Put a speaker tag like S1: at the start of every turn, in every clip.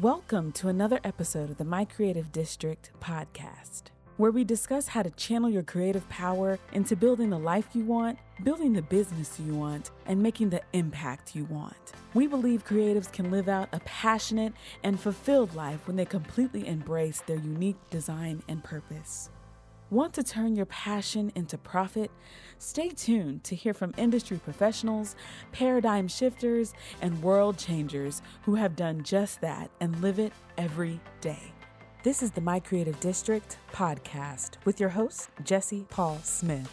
S1: Welcome to another episode of the My Creative District podcast, where we discuss how to channel your creative power into building the life you want, building the business you want, and making the impact you want. We believe creatives can live out a passionate and fulfilled life when they completely embrace their unique design and purpose. Want to turn your passion into profit? Stay tuned to hear from industry professionals, paradigm shifters, and world changers who have done just that and live it every day. This is the My Creative District podcast with your host, Jesse Paul Smith.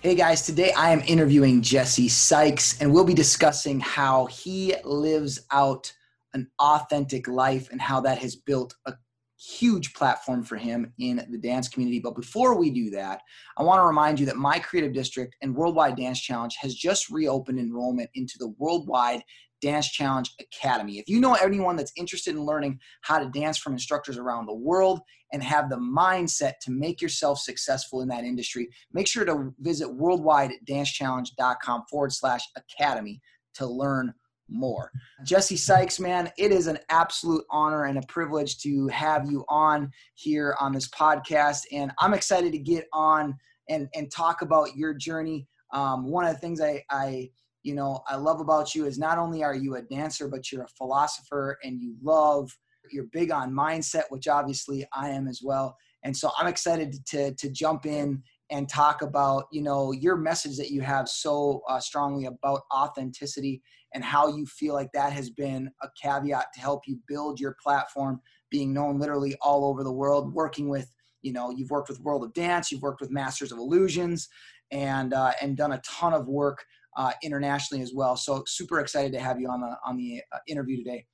S2: Hey guys, today I am interviewing Jesse Sykes, and we'll be discussing how he lives out an authentic life and how that has built a huge platform for him in the dance community. But before we do that, I want to remind you that my creative district and Worldwide Dance Challenge has just reopened enrollment into the Worldwide Dance Challenge Academy. If you know anyone that's interested in learning how to dance from instructors around the world and have the mindset to make yourself successful in that industry, make sure to visit worldwidedancechallenge.com forward slash academy to learn more. Jesse Sykes, man, it is an absolute honor and a privilege to have you on here on this podcast. And I'm excited to get on and, and talk about your journey. Um, one of the things I, I, you know, I love about you is not only are you a dancer, but you're a philosopher and you love, you're big on mindset, which obviously I am as well. And so I'm excited to, to jump in and talk about you know your message that you have so uh, strongly about authenticity and how you feel like that has been a caveat to help you build your platform being known literally all over the world working with you know you've worked with world of dance you've worked with masters of illusions and uh, and done a ton of work uh, internationally as well. So super excited to have you on the on the uh, interview today.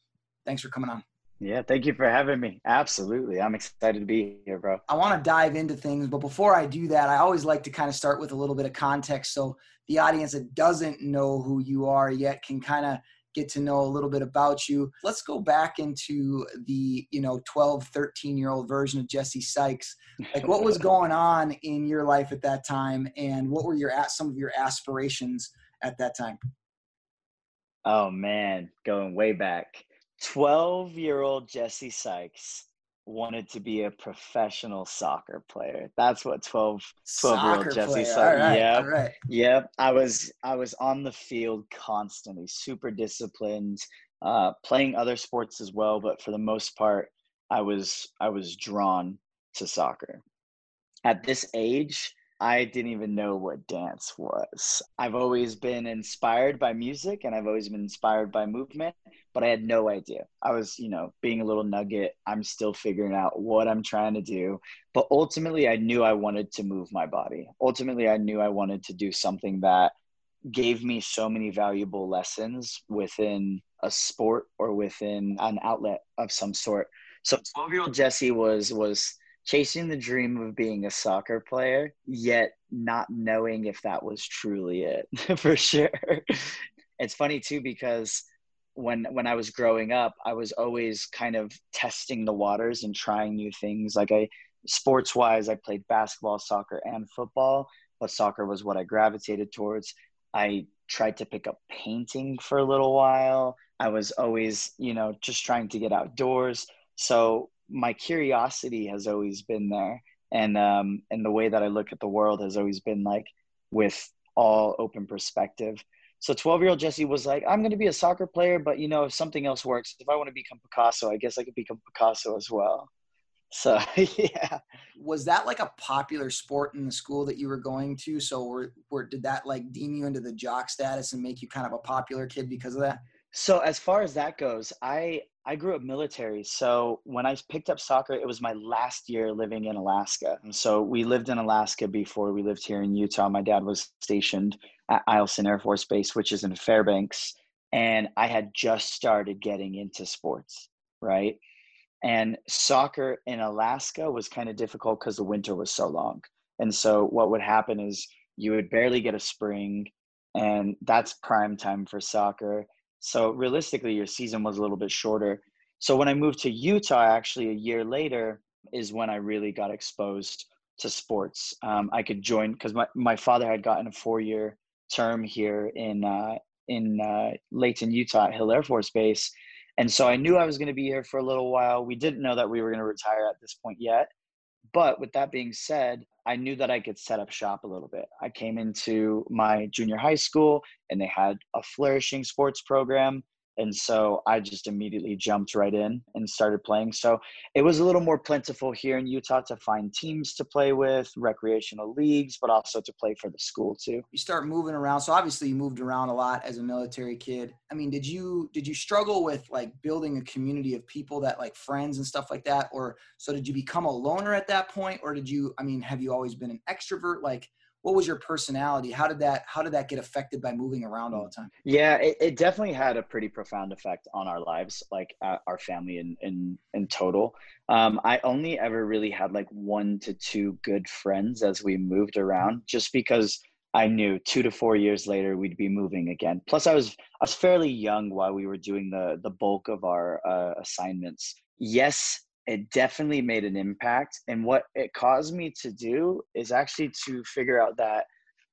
S2: Thanks for coming on
S3: yeah, thank you for having me. Absolutely. I'm excited to be here, bro.
S2: I want to dive into things, but before I do that, I always like to kind of start with a little bit of context so the audience that doesn't know who you are yet can kind of get to know a little bit about you. Let's go back into the, you know, 12, 13 year old version of Jesse Sykes. Like what was going on in your life at that time and what were your at some of your aspirations at that time?
S3: Oh man, going way back 12 year old Jesse Sykes wanted to be a professional soccer player. That's what 12, 12 year old Jesse Sykes.
S2: Right, yep. Right.
S3: Yep. I was I was on the field constantly, super disciplined, uh, playing other sports as well, but for the most part, I was I was drawn to soccer. At this age, I didn't even know what dance was. I've always been inspired by music and I've always been inspired by movement, but I had no idea. I was, you know, being a little nugget. I'm still figuring out what I'm trying to do. But ultimately, I knew I wanted to move my body. Ultimately, I knew I wanted to do something that gave me so many valuable lessons within a sport or within an outlet of some sort. So 12 year old Jesse was was chasing the dream of being a soccer player, yet not knowing if that was truly it for sure. It's funny too because when when I was growing up, I was always kind of testing the waters and trying new things. Like I sports wise, I played basketball, soccer, and football, but soccer was what I gravitated towards. I tried to pick up painting for a little while. I was always, you know, just trying to get outdoors. So my curiosity has always been there. And um and the way that i look at the world has always been like with all open perspective. So 12 year old jesse was like i'm going to be a soccer player but you know if something else works if i want to become picasso i guess i could become picasso as well. So yeah.
S2: Was that like a popular sport in the school that you were going to? So were, were did that like deem you into the jock status and make you kind of a popular kid because of that?
S3: So as far as that goes i I grew up military. So when I picked up soccer, it was my last year living in Alaska. And so we lived in Alaska before we lived here in Utah. My dad was stationed at Eielson Air Force Base, which is in Fairbanks. And I had just started getting into sports, right? And soccer in Alaska was kind of difficult because the winter was so long. And so what would happen is you would barely get a spring, and that's prime time for soccer so realistically, your season was a little bit shorter. So when I moved to Utah, actually a year later, is when I really got exposed to sports. Um, I could join because my, my father had gotten a four year term here in uh, in uh, Layton, Utah, at Hill Air Force Base, And so I knew I was going to be here for a little while. We didn't know that we were going to retire at this point yet. But with that being said, I knew that I could set up shop a little bit. I came into my junior high school and they had a flourishing sports program. And so I just immediately jumped right in and started playing. So it was a little more plentiful here in Utah to find teams to play with, recreational leagues, but also to play for the school too.
S2: You start moving around. So obviously you moved around a lot as a military kid. I mean, did you did you struggle with like building a community of people that like friends and stuff like that? Or so did you become a loner at that point? Or did you I mean, have you always been an extrovert? Like what was your personality? How did that how did that get affected by moving around all the time?
S3: Yeah it, it definitely had a pretty profound effect on our lives like uh, our family in in, in total. Um, i only ever really had like one to two good friends as we moved around just because i knew two to four years later we'd be moving again. Plus i was i was fairly young while we were doing the the bulk of our uh, assignments. Yes it definitely made an impact. And what it caused me to do is actually to figure out that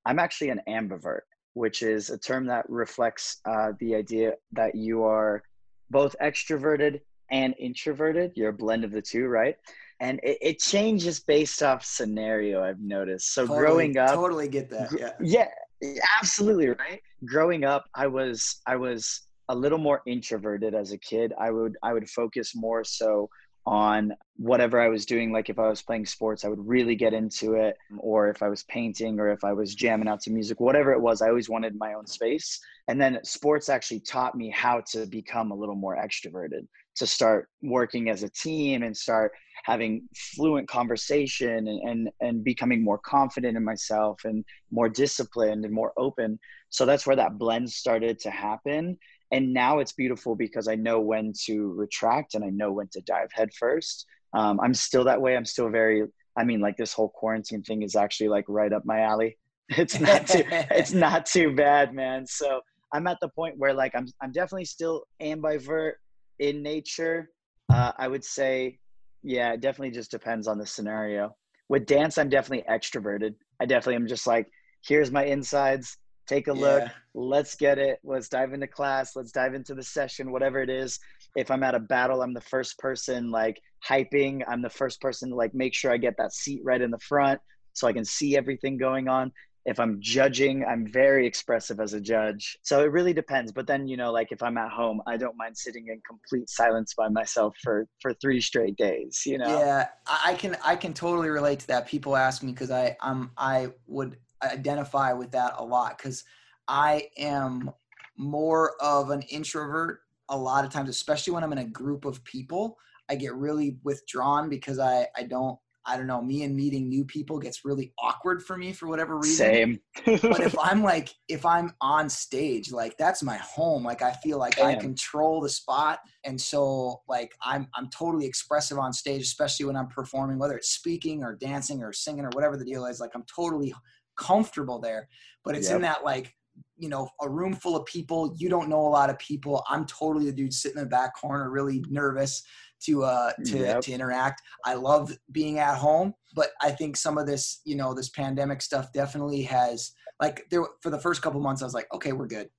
S3: I'm actually an ambivert, which is a term that reflects uh, the idea that you are both extroverted and introverted. You're a blend of the two, right? And it, it changes based off scenario, I've noticed. So
S2: totally,
S3: growing up,
S2: totally get that. Yeah.
S3: yeah, absolutely, right? Growing up, I was, I was a little more introverted as a kid. I would, I would focus more so on whatever I was doing. Like if I was playing sports, I would really get into it. Or if I was painting or if I was jamming out to music, whatever it was, I always wanted my own space. And then sports actually taught me how to become a little more extroverted, to start working as a team and start having fluent conversation and, and, and becoming more confident in myself and more disciplined and more open. So that's where that blend started to happen and now it's beautiful because I know when to retract and I know when to dive headfirst. Um, I'm still that way. I'm still very. I mean, like this whole quarantine thing is actually like right up my alley. It's not too. it's not too bad, man. So I'm at the point where like I'm. I'm definitely still ambivert in nature. Uh, I would say, yeah, it definitely just depends on the scenario. With dance, I'm definitely extroverted. I definitely am just like, here's my insides take a look. Let's get it. Let's dive into class. Let's dive into the session whatever it is. If i'm at a battle i'm the first person like hyping. I'm the first person to like make sure i get that seat right in the front so i can see everything going on. If i'm judging i'm very expressive as a judge. So it really depends. But then you know like if i'm at home i don't mind sitting in complete silence by myself for for three straight days you know?
S2: Yeah. I can i can totally relate to that. People ask me because i i'm i would identify with that a lot because I am more of an introvert a lot of times, especially when I'm in a group of people. I get really withdrawn because I, I don't I don't know, me and meeting new people gets really awkward for me for whatever reason.
S3: Same.
S2: but if I'm like, if I'm on stage, like that's my home. Like I feel like Damn. I control the spot. And so like I'm I'm totally expressive on stage, especially when I'm performing, whether it's speaking or dancing or singing or whatever the deal is. Like I'm totally comfortable there. But it's yep. in that like, you know, a room full of people. You don't know a lot of people. I'm totally the dude sitting in the back corner, really nervous to uh to, yep. to interact. I love being at home, but I think some of this, you know, this pandemic stuff definitely has like there for the first couple months I was like, okay, we're good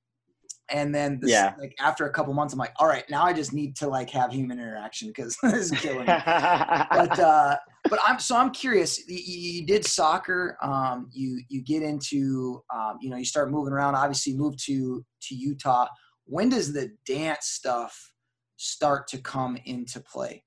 S2: and then this, yeah. like after a couple months i'm like all right now i just need to like have human interaction because this is killing me but uh but i'm so i'm curious you, you did soccer um you you get into um you know you start moving around obviously move to to utah. When does the dance stuff start to come into play?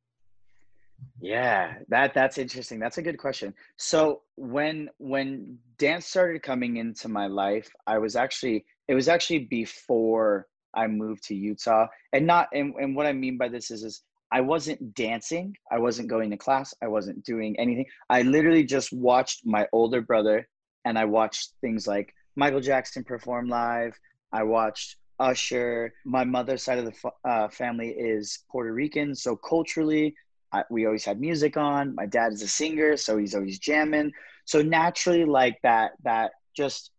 S3: Yeah that that's interesting. That's a good question. So when when dance started coming into my life i was actually it was actually before I moved to Utah. And not and, and what I mean by this is is I wasn't dancing, I wasn't going to class, I wasn't doing anything. I literally just watched my older brother and I watched things like Michael Jackson perform live. I watched Usher. My mother's side of the uh, family is Puerto Rican, so culturally, I, we always had music on. My dad is a singer, so he's always jamming. So naturally, like that, that just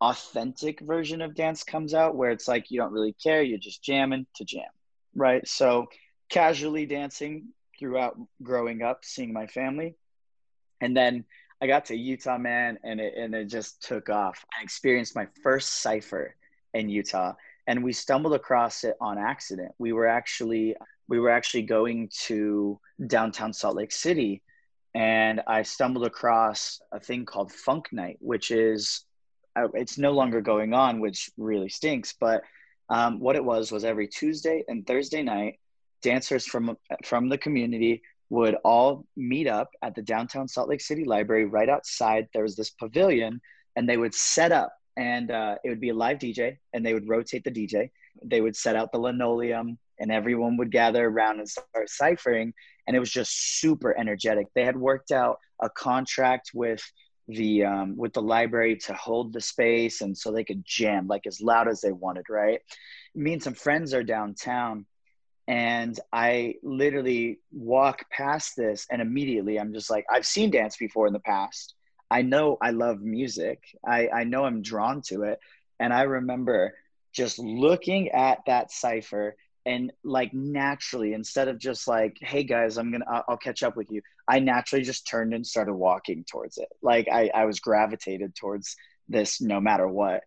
S3: authentic version of dance comes out where it's like you don't really care, you're just jamming to jam, right? So casually dancing throughout growing up, seeing my family. And then I got to Utah, man, and it, and it just took off. I experienced my first cypher in Utah. and we stumbled across it on accident. We were actually we were actually going to downtown Salt Lake City and I stumbled across a thing called Funk Night, which is uh, it's no longer going on, which really stinks. But um, what it was was every Tuesday and Thursday night, dancers from from the community would all meet up at the downtown Salt Lake City Library. Right outside, there was this pavilion, and they would set up, and uh, it would be a live DJ, and they would rotate the DJ. They would set out the linoleum, and everyone would gather around and start ciphering and it was just super energetic. They had worked out a contract with the um, with the library to hold the space, and so they could jam like as loud as they wanted. Right? Me and some friends are downtown, and I literally walk past this, and immediately I'm just like, I've seen dance before in the past. I know I love music. I, I know I'm drawn to it. And I remember just looking at that cipher and like naturally instead of just like hey guys i'm gonna i'll catch up with you i naturally just turned and started walking towards it like i, I was gravitated towards this no matter what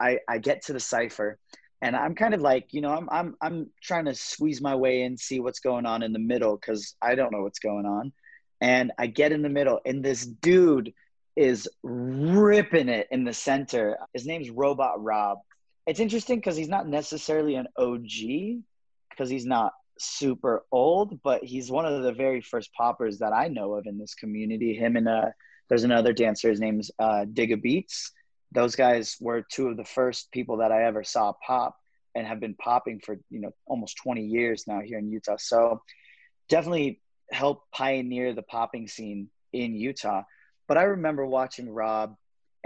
S3: i i get to the cipher and i'm kind of like you know i'm i'm, I'm trying to squeeze my way in see what's going on in the middle because i don't know what's going on and i get in the middle and this dude is ripping it in the center his name's robot rob it's interesting because he's not necessarily an og because he's not super old, but he's one of the very first poppers that I know of in this community. Him and uh, there's another dancer. His name's uh, Digga Beats. Those guys were two of the first people that I ever saw pop and have been popping for you know almost 20 years now here in Utah. So definitely helped pioneer the popping scene in Utah. But I remember watching Rob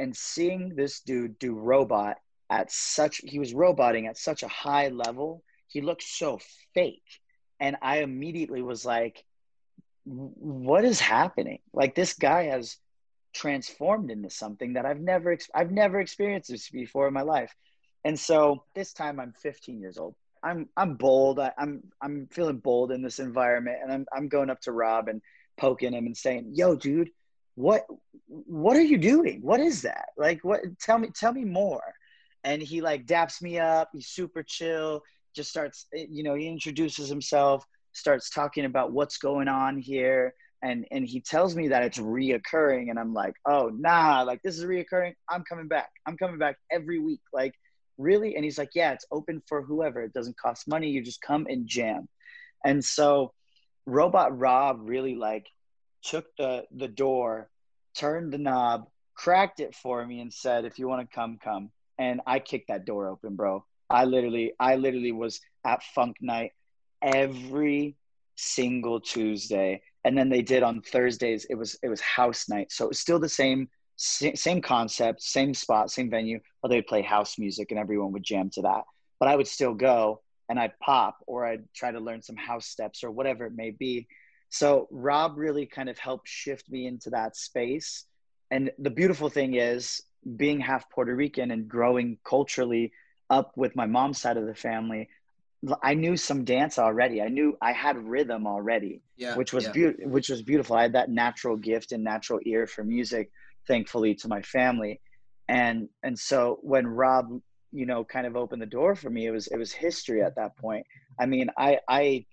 S3: and seeing this dude do robot at such he was roboting at such a high level he looked so fake and i immediately was like what is happening like this guy has transformed into something that i've never i've never experienced this before in my life. And so this time i'm 15 years old. I'm i'm bold. I, am I'm, I'm feeling bold in this environment and i'm i'm going up to rob and poking him and saying yo dude what what are you doing? What is that? Like what tell me tell me more. And he like daps me up. He's super chill. Just starts, eh, you know, he introduces himself, starts talking about what's going on here. And, and he tells me that it's reoccurring. And I'm like, oh, nah, like this is reoccurring. I'm coming back. I'm coming back every week. Like, really? And he's like, yeah, it's open for whoever. It doesn't cost money. You just come and jam. And so Robot Rob really like took the, the door, turned the knob, cracked it for me and said, if you want to come, come. And I kicked that door open, bro. I literally, I literally was at Funk Night every single Tuesday, and then they did on Thursdays. It was it was house night, so it was still the same same concept, same spot, same venue, but they'd play house music and everyone would jam to that. But I would still go and I'd pop or I'd try to learn some house steps or whatever it may be. So Rob really kind of helped shift me into that space. And the beautiful thing is being half Puerto Rican and growing culturally up with my mom's side of the family, I knew some dance already. I knew I had rhythm already, yeah, which was yeah. beautiful. Which was beautiful. I had that natural gift and natural ear for music, thankfully to my family, and and so when Rob, you know, kind of opened the door for me, it was it was history at that point. I mean, I I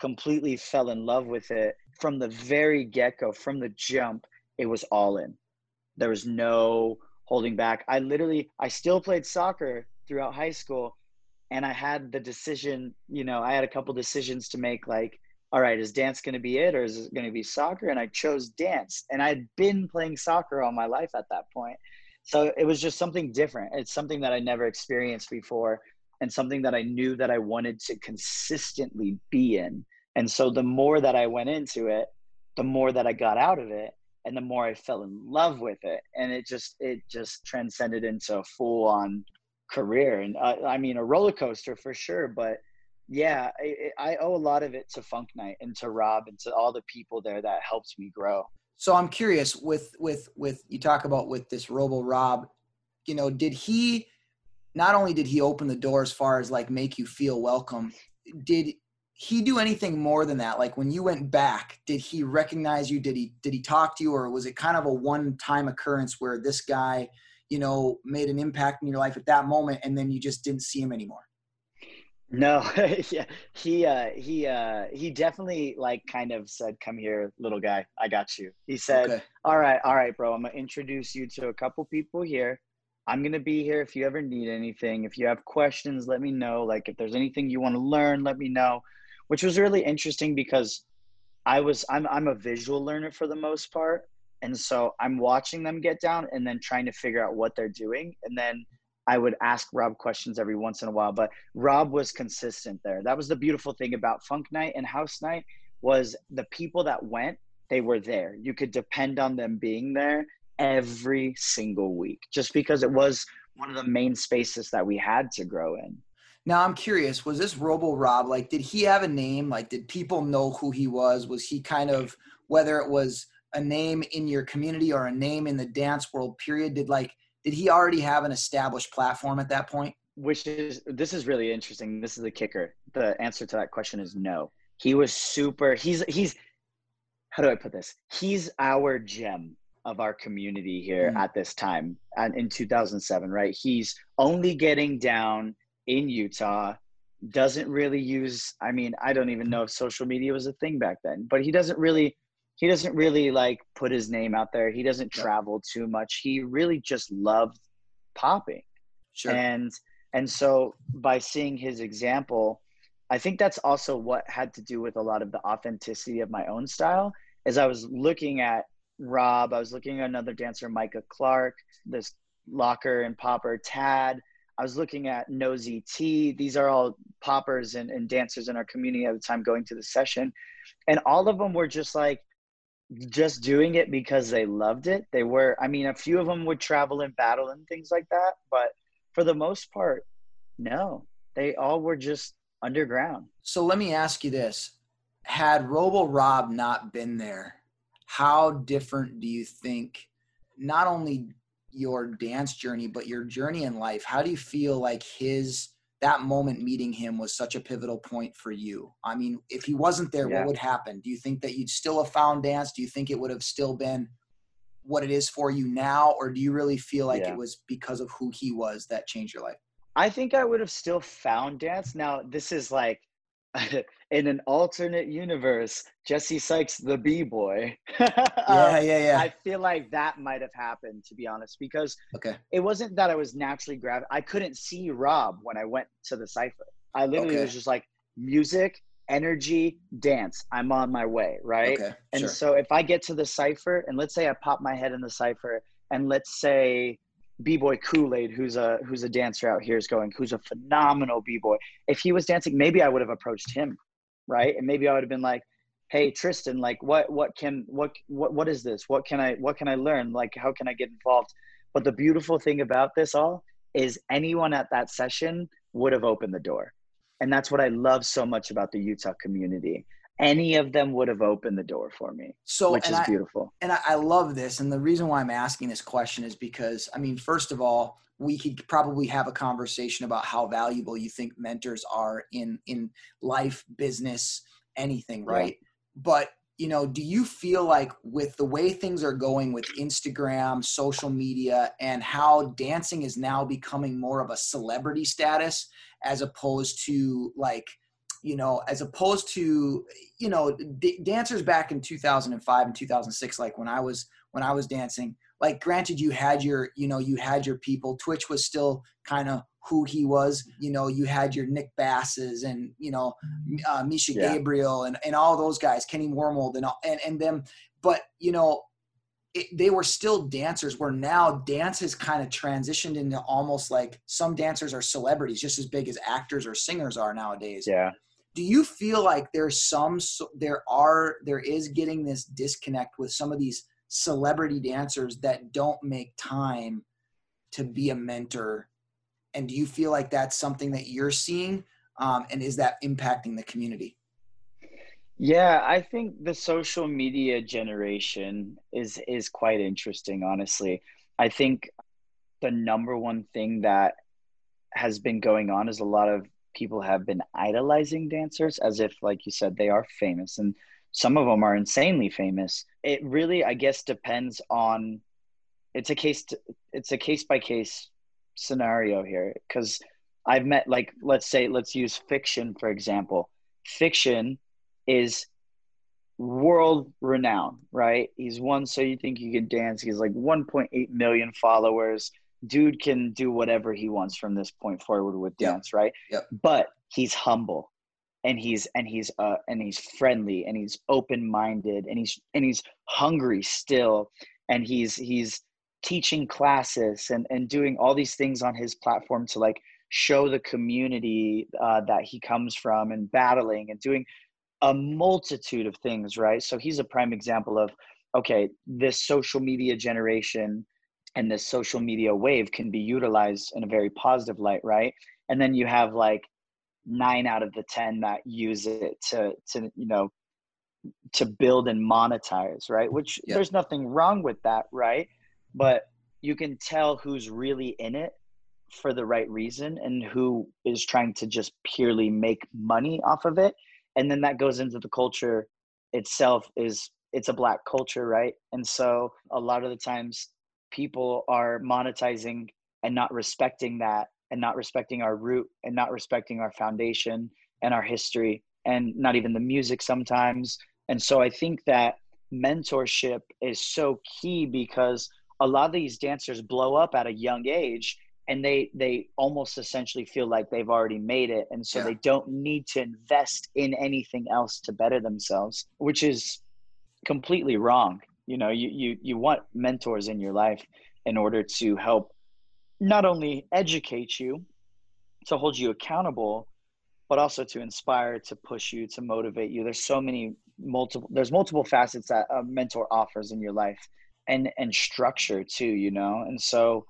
S3: completely fell in love with it from the very get go, from the jump. It was all in. There was no holding back. I literally, I still played soccer throughout high school and i had the decision you know i had a couple decisions to make like all right is dance going to be it or is it going to be soccer? And i chose dance and i'd been playing soccer all my life at that point. So it was just something different. It's something that i never experienced before and something that i knew that i wanted to consistently be in. And so the more that i went into it the more that i got out of it and the more i fell in love with it. And it just it just transcended into a full on career and uh, i mean a roller coaster for sure but yeah I, I, owe a lot of it to funk night and to rob and to all the people there that helped me grow.
S2: So i'm curious with with with you talk about with this robo rob you know did he not only did he open the door as far as like make you feel welcome did he do anything more than that? Like when you went back did he recognize you? Did he did he talk to you or was it kind of a one time occurrence where this guy you know, made an impact in your life at that moment and then you just didn't see him anymore?
S3: No, yeah, he uh, he uh, he definitely like kind of said, "Come here, little guy, I got you." He said, okay. "All right, all right, bro, I'm gonna introduce you to a couple people here. I'm gonna be here if you ever need anything. If you have questions, let me know. Like if there's anything you want to learn, let me know." Which was really interesting because I was I'm I'm a visual learner for the most part, and so I'm watching them get down and then trying to figure out what they're doing, and then I would ask Rob questions every once in a while, but Rob was consistent there. That was the beautiful thing about Funk Night and House Night was the people that went, they were there. You could depend on them being there every single week just because it was one of the main spaces that we had to grow in.
S2: Now I'm curious, was this Robo Rob like did he have a name? Like did people know who he was? Was he kind of whether it was a name in your community or a name in the dance world period did like did he already have an established platform at that point?
S3: Which is this is really interesting. This is the kicker. The answer to that question is no. He was super. He's he's. How do I put this? He's our gem of our community here mm. at this time and in 2007 right he's only getting down in utah doesn't really use i mean i don't even know if social media was a thing back then but he doesn't really he doesn't really like put his name out there. He doesn't travel too much. He really just loved popping. Sure. And and so by seeing his example, I think that's also what had to do with a lot of the authenticity of my own style. As I was looking at Rob, I was looking at another dancer, Micah Clark, this locker and popper Tad. I was looking at Nosy T. These are all poppers and, and dancers in our community at the time going to the session. And all of them were just like, just doing it because they loved it. They were, I mean, a few of them would travel and battle and things like that, but for the most part, no, they all were just underground.
S2: So let me ask you this had Robo Rob not been there, how different do you think not only your dance journey, but your journey in life? How do you feel like his that moment meeting him was such a pivotal point for you? I mean, if he wasn't there, yeah. what would happen? Do you think that you'd still have found dance? Do you think it would have still been what it is for you now? Or do you really feel like yeah. it was because of who he was that changed your life?
S3: I think I would have still found dance. Now, this is like in an alternate universe, Jesse Sykes, the B boy.
S2: Um, yeah, yeah, yeah.
S3: I feel like that might have happened, to be honest, because okay. it wasn't that I was naturally grabbed. I couldn't see Rob when I went to the cipher. I literally okay. was just like music, energy, dance. I'm on my way, right? Okay, and sure. so if I get to the cipher, and let's say I pop my head in the cipher, and let's say b-boy kool-aid who's a who's a dancer out here is going who's a phenomenal b-boy. If he was dancing maybe i would have approached him right? And maybe i would have been like hey tristan like what what can what what what is this? What can i what can i learn? Like how can i get involved? But the beautiful thing about this all is anyone at that session would have opened the door. And that's what i love so much about the utah community any of them would have opened the door for me. So, which is
S2: I,
S3: beautiful.
S2: And I, I love this. And the reason why I'm asking this question is because, I mean, first of all, we could probably have a conversation about how valuable you think mentors are in in life, business, anything, right? Yeah. But you know, do you feel like with the way things are going with Instagram, social media, and how dancing is now becoming more of a celebrity status as opposed to like you know, as opposed to, you know, d- dancers back in 2005 and 2006, like when I was, when I was dancing, like granted you had your, you know, you had your people, Twitch was still kind of who he was, you know, you had your Nick Basses and, you know, uh, Misha yeah. Gabriel and, and all those guys, Kenny Wormald and, all, and, and them, but you know, it, they were still dancers where now dance has kind of transitioned into almost like some dancers are celebrities just as big as actors or singers are nowadays.
S3: Yeah
S2: do you feel like there's some there are there is getting this disconnect with some of these celebrity dancers that don't make time to be a mentor? And do you feel like that's something that you're seeing um, and is that impacting the community?
S3: Yeah i think the social media generation is is quite interesting honestly. I think the number one thing that has been going on is a lot of people have been idolizing dancers as if like you said they are famous and some of them are insanely famous it really i guess depends on it's a case to, it's a case by case scenario here because I've met like let's say let's use Fik-Shun for example. Fik-Shun is world renowned, right? He's one so you think you can dance. He's like 1.8 million followers. Dude can do whatever he wants from this point forward with dance,
S2: yep.
S3: right?
S2: Yep.
S3: But he's humble and he's and he's uh and he's friendly and he's open-minded and he's and he's hungry still and he's he's teaching classes and and doing all these things on his platform to like show the community uh, that he comes from and battling and doing a multitude of things right so he's a prime example of okay this social media generation and this social media wave can be utilized in a very positive light right? And then you have like nine out of the ten that use it to to you know to build and monetize right? Which
S2: yeah.
S3: there's nothing wrong with that right? But you can tell who's really in it for the right reason and who is trying to just purely make money off of it. And then that goes into the culture itself is it's a black culture right? And so a lot of the times people are monetizing and not respecting that and not respecting our root and not respecting our foundation and our history and not even the music sometimes. And so i think that mentorship is so key because a lot of these dancers blow up at a young age and they they almost essentially feel like they've already made it. And so yeah. they don't need to invest in anything else to better themselves which is completely wrong you know you you you want mentors in your life in order to help not only educate you to hold you accountable but also to inspire to push you to motivate you. There's so many multiple there's multiple facets that a mentor offers in your life and and structure too you know? And so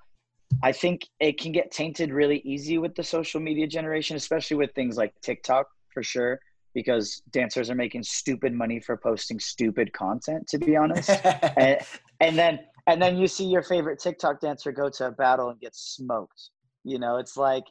S3: i think it can get tainted really easy with the social media generation especially with things like tiktok for sure because dancers are making stupid money for posting stupid content to be honest. And, and then and then you see your favorite tiktok dancer go to a battle and get smoked. You know it's like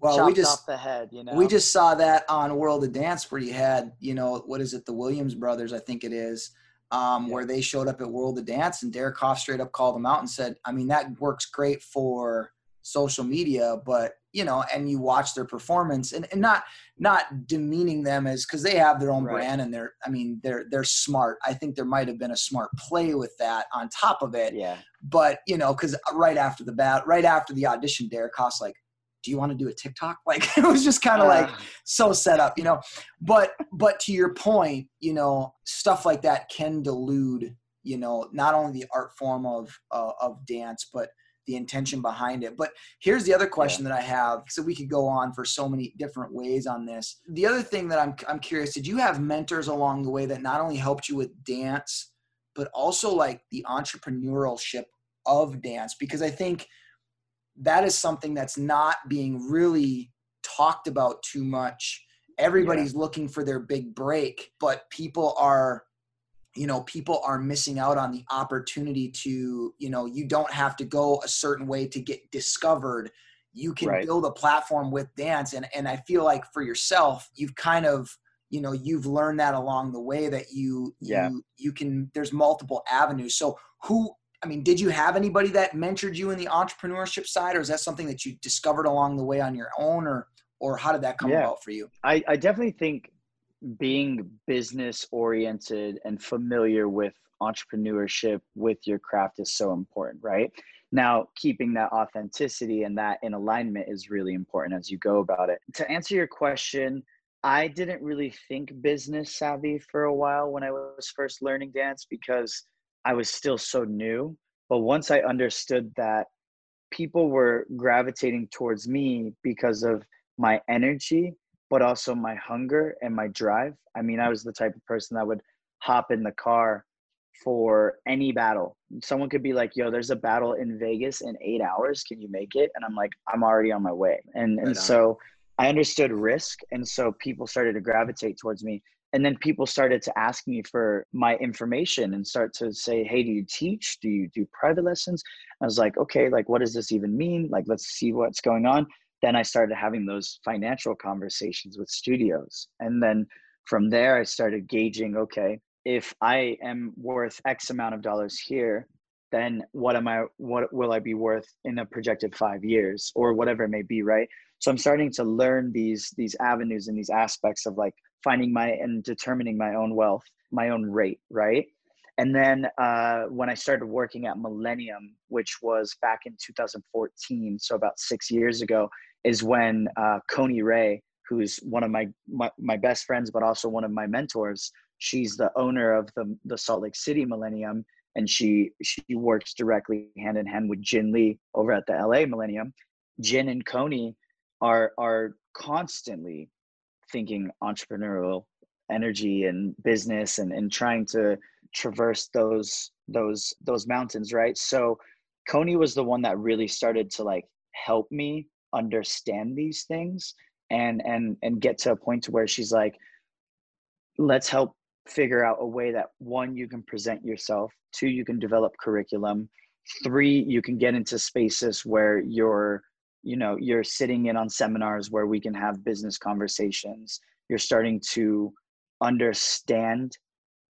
S3: well we just off the head you know?
S2: we just saw that on world of dance where you had you know what is it the williams brothers i think it is um, yeah. where they showed up at World of Dance and Derek Hough straight up called them out and said, I mean, that works great for social media, but you know, and you watch their performance and, and not not demeaning them as because they have their own right. brand and they're I mean they're they're smart. I think there might have been a smart play with that on top of it.
S3: Yeah.
S2: But you know, because right after the bat, right after the audition, Derek Hough's like, do you want to do a TikTok? Like it was just kind of uh, like so set up, you know. But but to your point, you know, stuff like that can delude, you know, not only the art form of uh, of dance, but the intention behind it. But here's the other question yeah. that I have. So we could go on for so many different ways on this. The other thing that I'm I'm curious, did you have mentors along the way that not only helped you with dance, but also like the entrepreneurship of dance? Because I think that is something that's not being really talked about too much. Everybody's yeah. looking for their big break, but people are you know people are missing out on the opportunity to you know you don't have to go a certain way to get discovered you can right. build a platform with dance and and i feel like for yourself you've kind of you know you've learned that along the way that you
S3: yeah.
S2: you you can there's multiple avenues so who I mean, did you have anybody that mentored you in the entrepreneurship side, or is that something that you discovered along the way on your own, or or how did that come yeah. about for you?
S3: I, I definitely think being business oriented and familiar with entrepreneurship with your craft is so important, right? Now, keeping that authenticity and that in alignment is really important as you go about it. To answer your question, I didn't really think business savvy for a while when I was first learning dance because I was still so new. But once I understood that people were gravitating towards me because of my energy, but also my hunger and my drive. I mean, I mm. was the type of person that would hop in the car for any battle. Someone could be like, yo, there's a battle in Vegas in eight hours. Can you make it? And I'm like, I'm already on my way. And right and on. so I understood risk. And so people started to gravitate towards me and then people started to ask me for my information and start to say hey do you teach do you do private lessons i was like okay like what does this even mean like let's see what's going on then i started having those financial conversations with studios. And then from there i started gauging okay if i am worth x amount of dollars here then what am i what will i be worth in a projected five years or whatever it may be right? So i'm starting to learn these these avenues and these aspects of like finding my and determining my own wealth my own rate right? And then uh, when I started working at Millennium, which was back in 2014, so about six years ago, is when uh, Coney Ray, who's one of my, my, my best friends, but also one of my mentors, she's the owner of the the Salt Lake City Millennium, and she she works directly hand in hand with Jin Lee over at the LA Millennium. Jin and Coney are are constantly thinking entrepreneurial energy and business and, and trying to traverse those those those mountains right so coney was the one that really started to like help me understand these things and and and get to a point to where she's like let's help figure out a way that one you can present yourself two you can develop curriculum three you can get into spaces where you're you know you're sitting in on seminars where we can have business conversations. You're starting to understand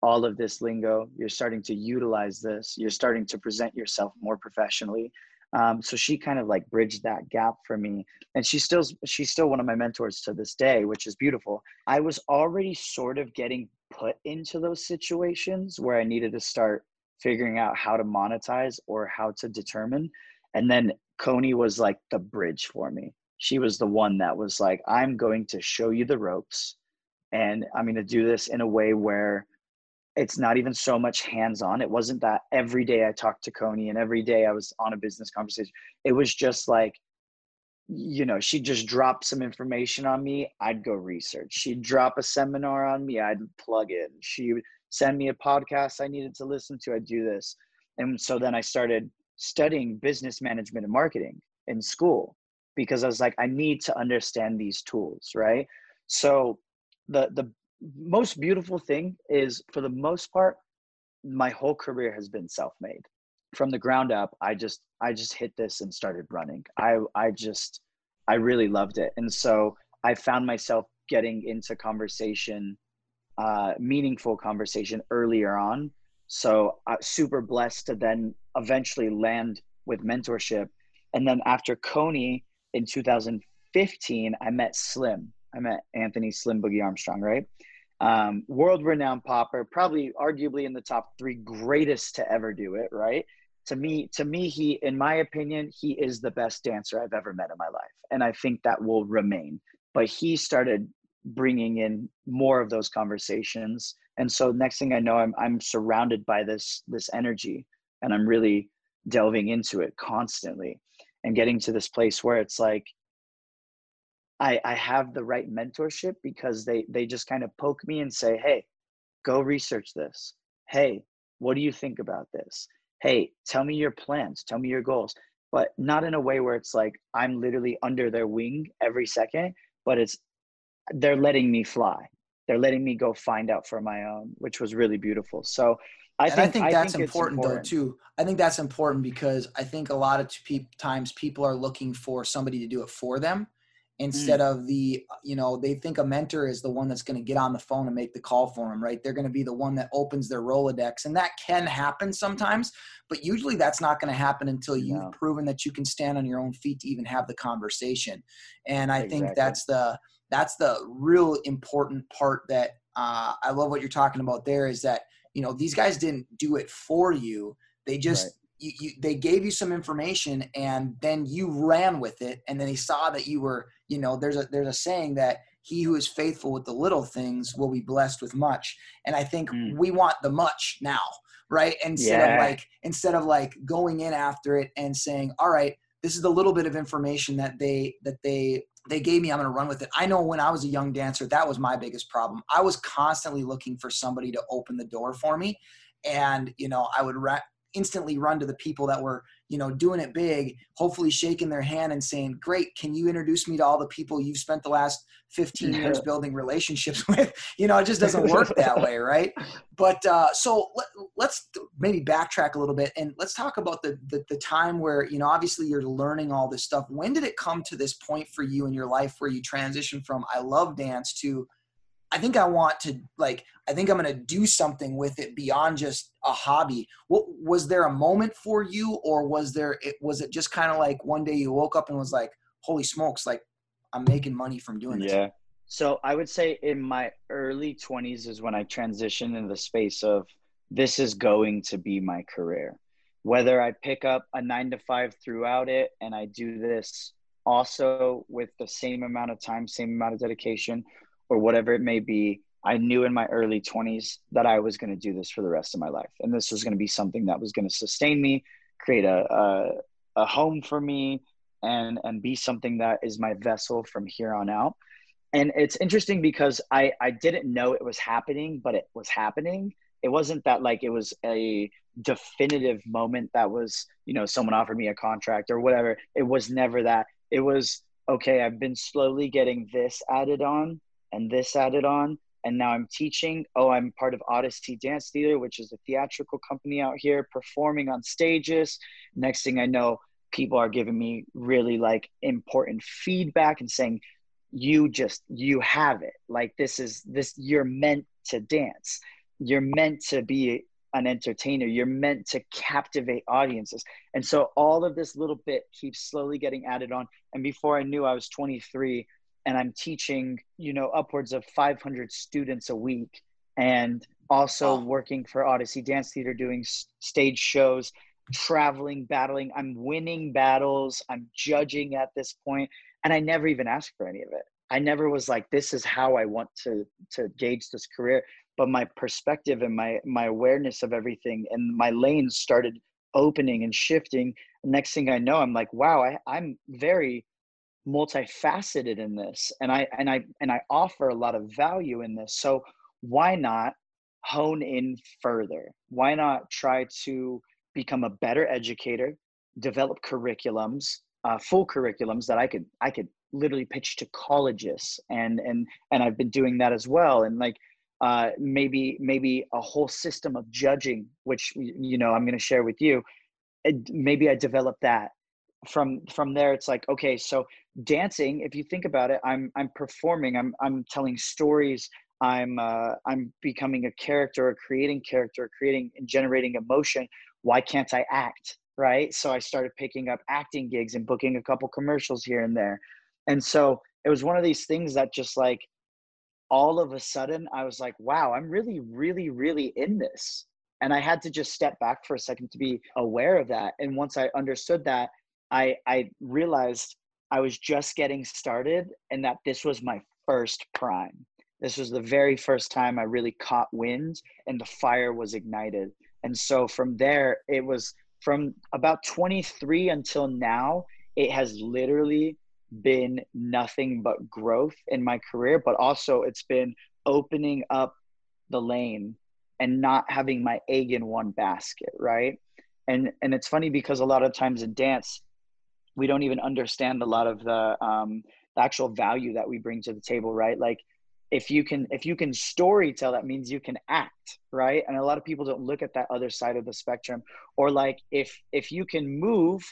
S3: all of this lingo. You're starting to utilize this. You're starting to present yourself more professionally um, so she kind of like bridged that gap for me and she's still she's still one of my mentors to this day which is beautiful. I was already sort of getting put into those situations where i needed to start figuring out how to monetize or how to determine and then coney was like the bridge for me. She was the one that was like i'm going to show you the ropes and i'm going to do this in a way where it's not even so much hands on. It wasn't that every day I talked to Coney and every day I was on a business conversation. It was just like, you know, she'd just drop some information on me. I'd go research. She'd drop a seminar on me. I'd plug in. She would send me a podcast I needed to listen to. I'd do this. And so then I started studying business management and marketing in school because I was like, I need to understand these tools, right? So the the most beautiful thing is for the most part my whole career has been self-made. From the ground up i just i just hit this and started running. I i just i really loved it. And so i found myself getting into conversation uh meaningful conversation earlier on. So super blessed to then eventually land with mentorship. And then after coney in 2015 i met slim i met anthony slim boogie armstrong right um, world renowned popper, probably arguably in the top three greatest to ever do it. Right? To me, to me, he, in my opinion, he is the best dancer I've ever met in my life, and I think that will remain. But he started bringing in more of those conversations, and so next thing I know, I'm I'm surrounded by this this energy, and I'm really delving into it constantly, and getting to this place where it's like I, I have the right mentorship because they they just kind of poke me and say, hey, go research this. Hey, what do you think about this? Hey, tell me your plans, tell me your goals. But not in a way where it's like I'm literally under their wing every second, but it's they're letting me fly. They're letting me go find out for my own, which was really beautiful. So
S2: I think, I think that's I think important, important, though too. I think that's important because I think a lot of times people are looking for somebody to do it for them instead mm. of the you know they think a mentor is the one that's going to get on the phone and make the call for them right they're going to be the one that opens their rolodex and that can happen sometimes but usually that's not going to happen until you've no. proven that you can stand on your own feet to even have the conversation and i exactly. think that's the that's the real important part that uh, i love what you're talking about there is that you know these guys didn't do it for you they just right you, you, they gave you some information and then you ran with it and then they saw that you were you know there's a there's a saying that he who is faithful with the little things will be blessed with much. And i think mm. we want the much now right? Instead yeah. of like instead of like going in after it and saying all right this is the little bit of information that they that they they gave me i'm going to run with it. I know when i was a young dancer that was my biggest problem. I was constantly looking for somebody to open the door for me. And you know i would ra- instantly run to the people that were you know doing it big hopefully shaking their hand and saying great can you introduce me to all the people you've spent the last 15 years building relationships with? You know it just doesn't work that way right? But uh, so let, us maybe backtrack a little bit and let's talk about the, the the time where you know obviously you're learning all this stuff. When did it come to this point for you in your life where you transitioned from i love dance to I think I want to like I think I'm going to do something with it beyond just a hobby. What was there a moment for you or was there it was it just kind of like one day you woke up and was like holy smokes like I'm making money from doing this.
S3: Yeah. So I would say in my early 20s is when I transitioned into the space of this is going to be my career. Whether I pick up a nine to five throughout it and I do this also with the same amount of time, same amount of dedication, or whatever it may be, I knew in my early 20s that I was going to do this for the rest of my life. And this was going to be something that was going to sustain me, create a, a, a home for me, and, and be something that is my vessel from here on out. And it's interesting because I, I didn't know it was happening, but it was happening. It wasn't that like it was a definitive moment that was, you know, someone offered me a contract or whatever. It was never that. It was, okay, I've been slowly getting this added on and this added on and now I'm teaching. Oh, I'm part of Odyssey Dance Theater, which is a theatrical company out here, performing on stages. Next thing I know, people are giving me really like important feedback and saying, "You just you have it. Like this is this. You're meant to dance. You're meant to be an entertainer. You're meant to captivate audiences." And so all of this little bit keeps slowly getting added on. And before I knew, I was 23 and I'm teaching, you know, upwards of 500 students a week and also working for Odyssey Dance Theater doing stage shows, traveling, battling. I'm winning battles, I'm judging at this point, and I never even asked for any of it. I never was like this is how I want to to gauge this career, but my perspective and my my awareness of everything and my lanes started opening and shifting. Next thing I know, I'm like, wow, I, I'm very multifaceted in this and i and i and i offer a lot of value in this so why not hone in further? Why not try to become a better educator develop curriculums uh, full curriculums that i could i could literally pitch to colleges and and and i've been doing that as well and like uh, maybe maybe a whole system of judging which you know i'm going to share with you maybe i develop that from from there it's like okay so dancing if you think about it i'm i'm performing i'm i'm telling stories i'm uh, i'm becoming a character or creating character creating and generating emotion why can't i act right? So i started picking up acting gigs and booking a couple commercials here and there. And so it was one of these things that just like all of a sudden i was like wow i'm really really really in this. And i had to just step back for a second to be aware of that. And once i understood that i i realized I was just getting started and that this was my first prime. This was the very first time I really caught wind and the fire was ignited. And so from there, it was from about 23 until now, it has literally been nothing but growth in my career, but also it's been opening up the lane and not having my egg in one basket, right? And and it's funny because a lot of times in dance, we don't even understand a lot of the um, the actual value that we bring to the table right? Like if you can if you can story tell that means you can act right? And a lot of people don't look at that other side of the spectrum. Or like if if you can move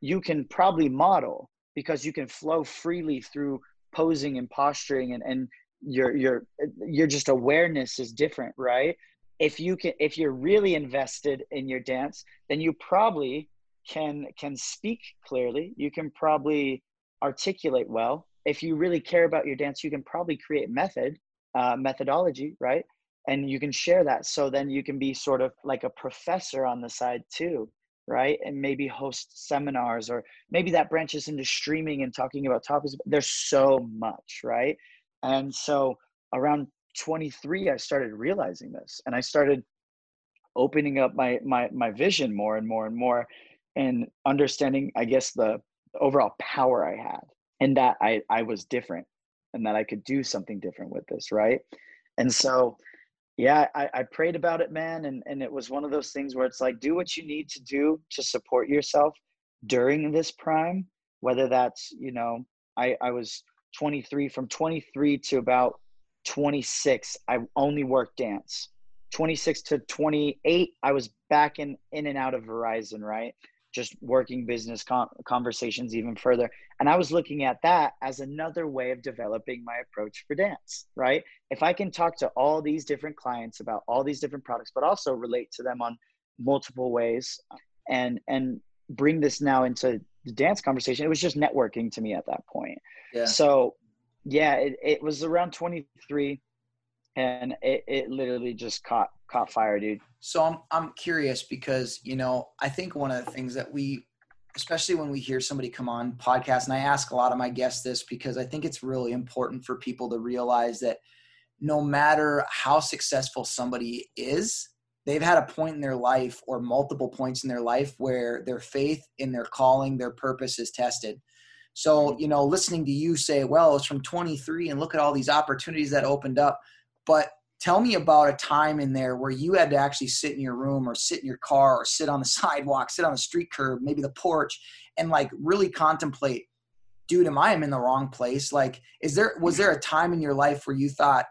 S3: you can probably model because you can flow freely through posing and posturing and and your your your just awareness is different right? If you can if you're really invested in your dance then you probably can can speak clearly. You can probably articulate well. If you really care about your dance you can probably create method uh, methodology right? And you can share that. So then you can be sort of like a professor on the side too right? And maybe host seminars or maybe that branches into streaming and talking about topics. There's so much right? And so around 23 i started realizing this and i started opening up my my my vision more and more and more and understanding i guess the overall power i had and that i i was different and that i could do something different with this right? And so yeah i, I prayed about it man and, and it was one of those things where it's like do what you need to do to support yourself during this prime whether that's you know i i was 23 from 23 to about 26 i only worked dance. 26 to 28 i was back in in and out of verizon right just working business con- conversations even further. And I was looking at that as another way of developing my approach for dance, right? If I can talk to all these different clients about all these different products, but also relate to them on multiple ways and and bring this now into the dance conversation. It was just networking to me at that point.
S2: Yeah.
S3: So yeah, it, it was around 23 and it, it literally just caught caught fire, dude.
S2: So I'm I'm curious because you know I think one of the things that we, especially when we hear somebody come on podcast, and I ask a lot of my guests this because I think it's really important for people to realize that no matter how successful somebody is, they've had a point in their life or multiple points in their life where their faith in their calling, their purpose is tested. So, you know, listening to you say, well, it's from 23 and look at all these opportunities that opened up. But tell me about a time in there where you had to actually sit in your room or sit in your car or sit on the sidewalk, sit on the street curb, maybe the porch, and like really contemplate, dude, am I am in the wrong place? Like, is there was there a time in your life where you thought,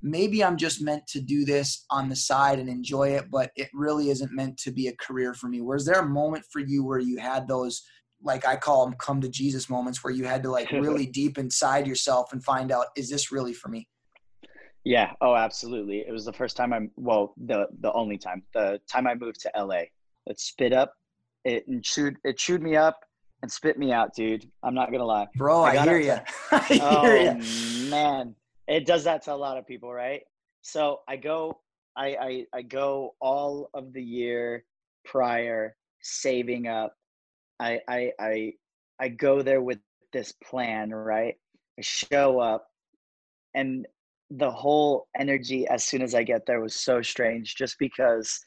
S2: maybe I'm just meant to do this on the side and enjoy it, but it really isn't meant to be a career for me? Was there a moment for you where you had those like I call them come to Jesus moments where you had to like really deep inside yourself and find out, is this really for me?
S3: Yeah. Oh, absolutely. It was the first time I'm well, the the only time. The time I moved to LA. It spit up, it chewed it chewed me up and spit me out, dude. I'm not gonna lie.
S2: Bro, I, I hear you. I hear
S3: oh
S2: you.
S3: man. It does that to a lot of people, right? So I go I, I I go all of the year prior saving up. I I I I go there with this plan, right? I show up and the whole energy as soon as I get there was so strange just because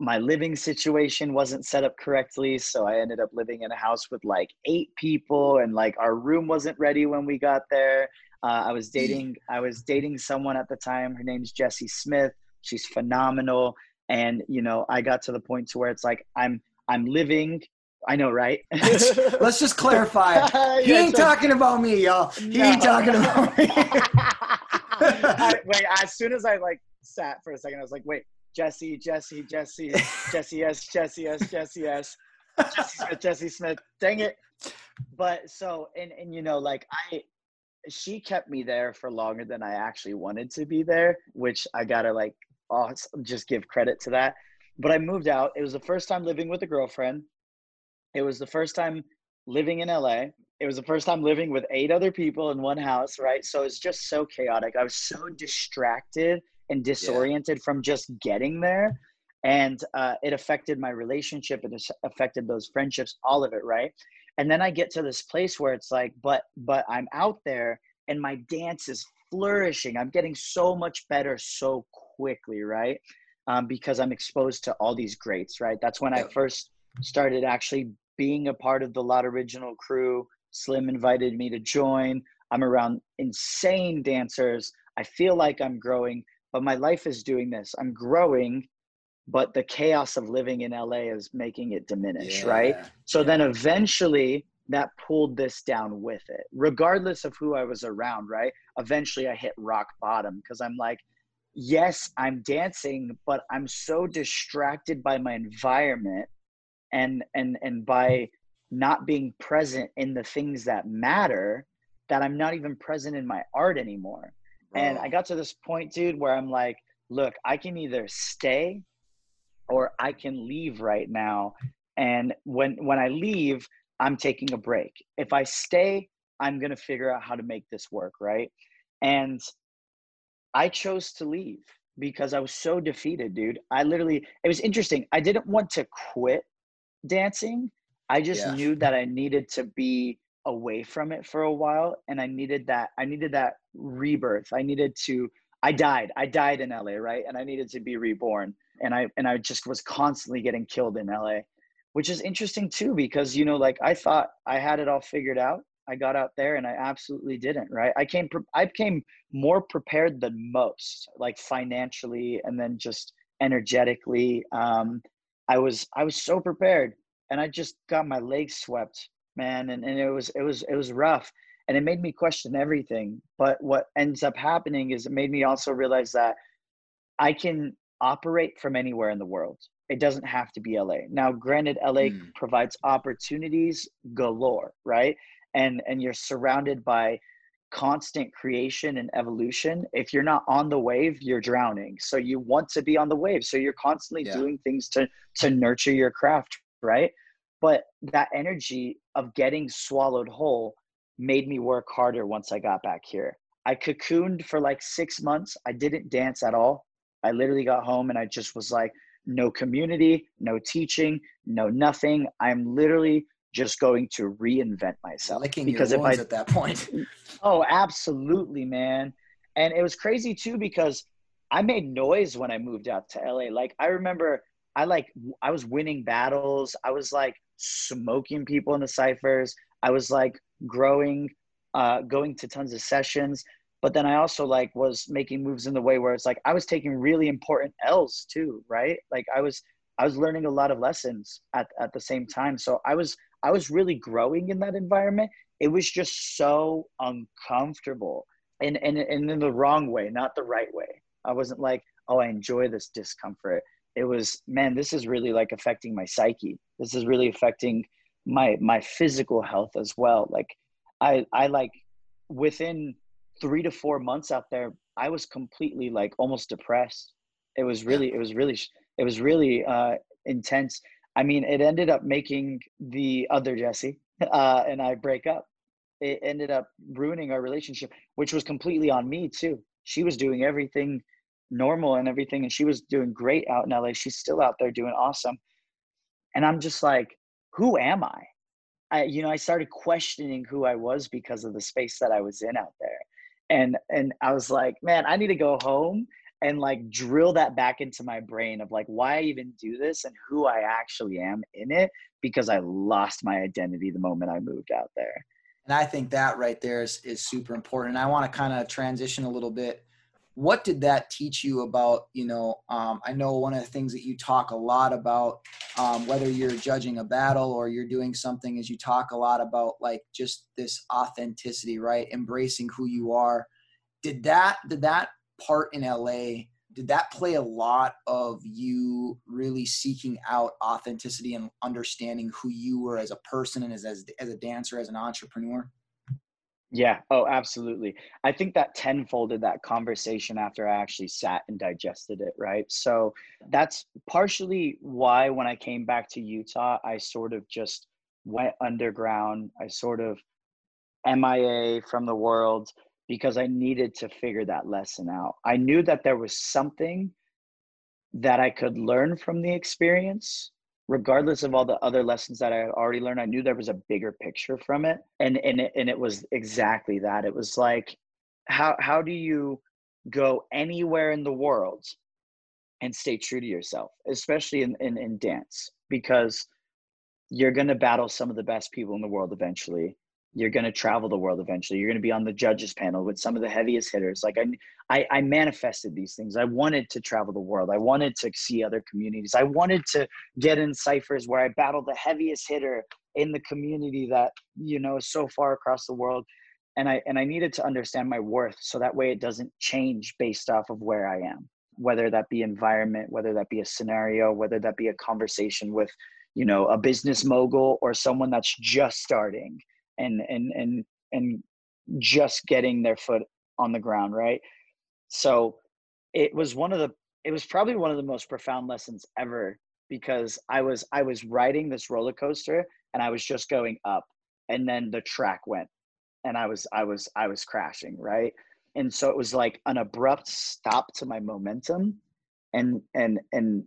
S3: my living situation wasn't set up correctly. So I ended up living in a house with like eight people and like our room wasn't ready when we got there. Uh, I was dating, I was dating someone at the time. Her name's Jessie Smith. She's phenomenal. And, you know, I got to the point to where it's like, I'm, I'm living I know, right?
S2: Let's just clarify. He yeah, ain't so, talking about me, y'all. He no. ain't talking about me.
S3: I, wait, as soon as I like sat for a second, I was like, wait, Jesse, Jesse, Jesse, Jesse S, Jesse S, Jesse S, Jesse Smith, Jesse Smith. Dang it. But so and and you know, like I she kept me there for longer than I actually wanted to be there, which I gotta like just give credit to that. But I moved out. It was the first time living with a girlfriend. It was the first time living in LA it was the first time living with eight other people in one house, right? So it's just so chaotic. I was so distracted and disoriented yeah. from just getting there. And uh, it affected my relationship. It affected those friendships, all of it, right? And then I get to this place where it's like, but but I'm out there and my dance is flourishing. I'm getting so much better so quickly, right? Um, because I'm exposed to all these greats, right? That's when I first started actually being a part of the Lot Original crew, Slim invited me to join. I'm around insane dancers. I feel like I'm growing, but my life is doing this. I'm growing, but the chaos of living in LA is making it diminish, yeah. right? So yeah. then eventually that pulled this down with it, regardless of who I was around, right? Eventually I hit rock bottom because I'm like, yes, I'm dancing, but I'm so distracted by my environment and and and by not being present in the things that matter that I'm not even present in my art anymore. Bro. And I got to this point, dude, where I'm like, look, I can either stay or I can leave right now. And when when I leave, I'm taking a break. If I stay, I'm going to figure out how to make this work, right? And I chose to leave because I was so defeated, dude. I literally it was interesting. I didn't want to quit dancing I just yeah. knew that I needed to be away from it for a while and I needed that I needed that rebirth. I needed to I died. I died in LA, right? And I needed to be reborn. And I and I just was constantly getting killed in LA, which is interesting too because you know like I thought I had it all figured out. I got out there and I absolutely didn't, right? I came I came more prepared than most, like financially and then just energetically. Um I was I was so prepared and I just got my legs swept, man, and, and it was it was it was rough, and it made me question everything. But what ends up happening is it made me also realize that I can operate from anywhere in the world. It doesn't have to be LA. Now, granted, LA mm. provides opportunities galore, right? And and you're surrounded by constant creation and evolution. If you're not on the wave, you're drowning. So you want to be on the wave. So you're constantly yeah. doing things to to nurture your craft, right? but that energy of getting swallowed whole made me work harder once I got back here. I cocooned for like six months. I didn't dance at all. I literally got home and I just was like, no community, no teaching, no nothing. I'm literally just going to reinvent myself.
S2: Licking because if I at that point.
S3: oh, absolutely, man. And it was crazy too because I made noise when I moved out to LA. Like I remember I like I was winning battles. I was like smoking people in the ciphers. I was like growing, uh, going to tons of sessions. But then I also like was making moves in the way where it's like I was taking really important L's too, right? Like I was I was learning a lot of lessons at, at the same time. So I was I was really growing in that environment. It was just so uncomfortable and, and, and in the wrong way, not the right way. I wasn't like, oh, I enjoy this discomfort. It was, man, this is really like affecting my psyche. This is really affecting my my physical health as well. Like I I like within three to four months out there, I was completely like almost depressed. It was really, it was really, it was really uh, intense. I mean, it ended up making the other Jesse uh, and I break up. It ended up ruining our relationship, which was completely on me too. She was doing everything normal and everything, and she was doing great out in LA. She's still out there doing awesome. And I'm just like, who am I? I, you know, I started questioning who I was because of the space that I was in out there. And and I was like, man, I need to go home and like drill that back into my brain of like why I even do this and who I actually am in it because I lost my identity the moment I moved out there.
S2: And I think that right there is, is super important. And I want to kind of transition a little bit. What did that teach you about, you know, um, I know one of the things that you talk a lot about, um, whether you're judging a battle or you're doing something is you talk a lot about like just this authenticity, right? Embracing who you are. Did that, did that part in LA, did that play a lot of you really seeking out authenticity and understanding who you were as a person and as, as, as a dancer, as an entrepreneur?
S3: Yeah. Oh, absolutely. I think that tenfolded that conversation after I actually sat and digested it. Right. So that's partially why when I came back to Utah, I sort of just went underground. I sort of MIA from the world because I needed to figure that lesson out. I knew that there was something that I could learn from the experience, regardless of all the other lessons that I had already learned. I knew there was a bigger picture from it, and and it, and it was exactly that. It was like, how how do you go anywhere in the world and stay true to yourself, especially in in, in dance, because you're going to battle some of the best people in the world eventually you're going to travel the world eventually. You're going to be on the judges panel with some of the heaviest hitters. Like I, I, I manifested these things. I wanted to travel the world. I wanted to see other communities. I wanted to get in ciphers where i battled the heaviest hitter in the community that you know is so far across the world. And i and i needed to understand my worth so that way it doesn't change based off of where i am whether that be environment whether that be a scenario whether that be a conversation with you know a business mogul or someone that's just starting and and and and just getting their foot on the ground right? So it was one of the it was probably one of the most profound lessons ever because i was i was riding this roller coaster and i was just going up and then the track went and i was i was i was crashing right? And so it was like an abrupt stop to my momentum and and and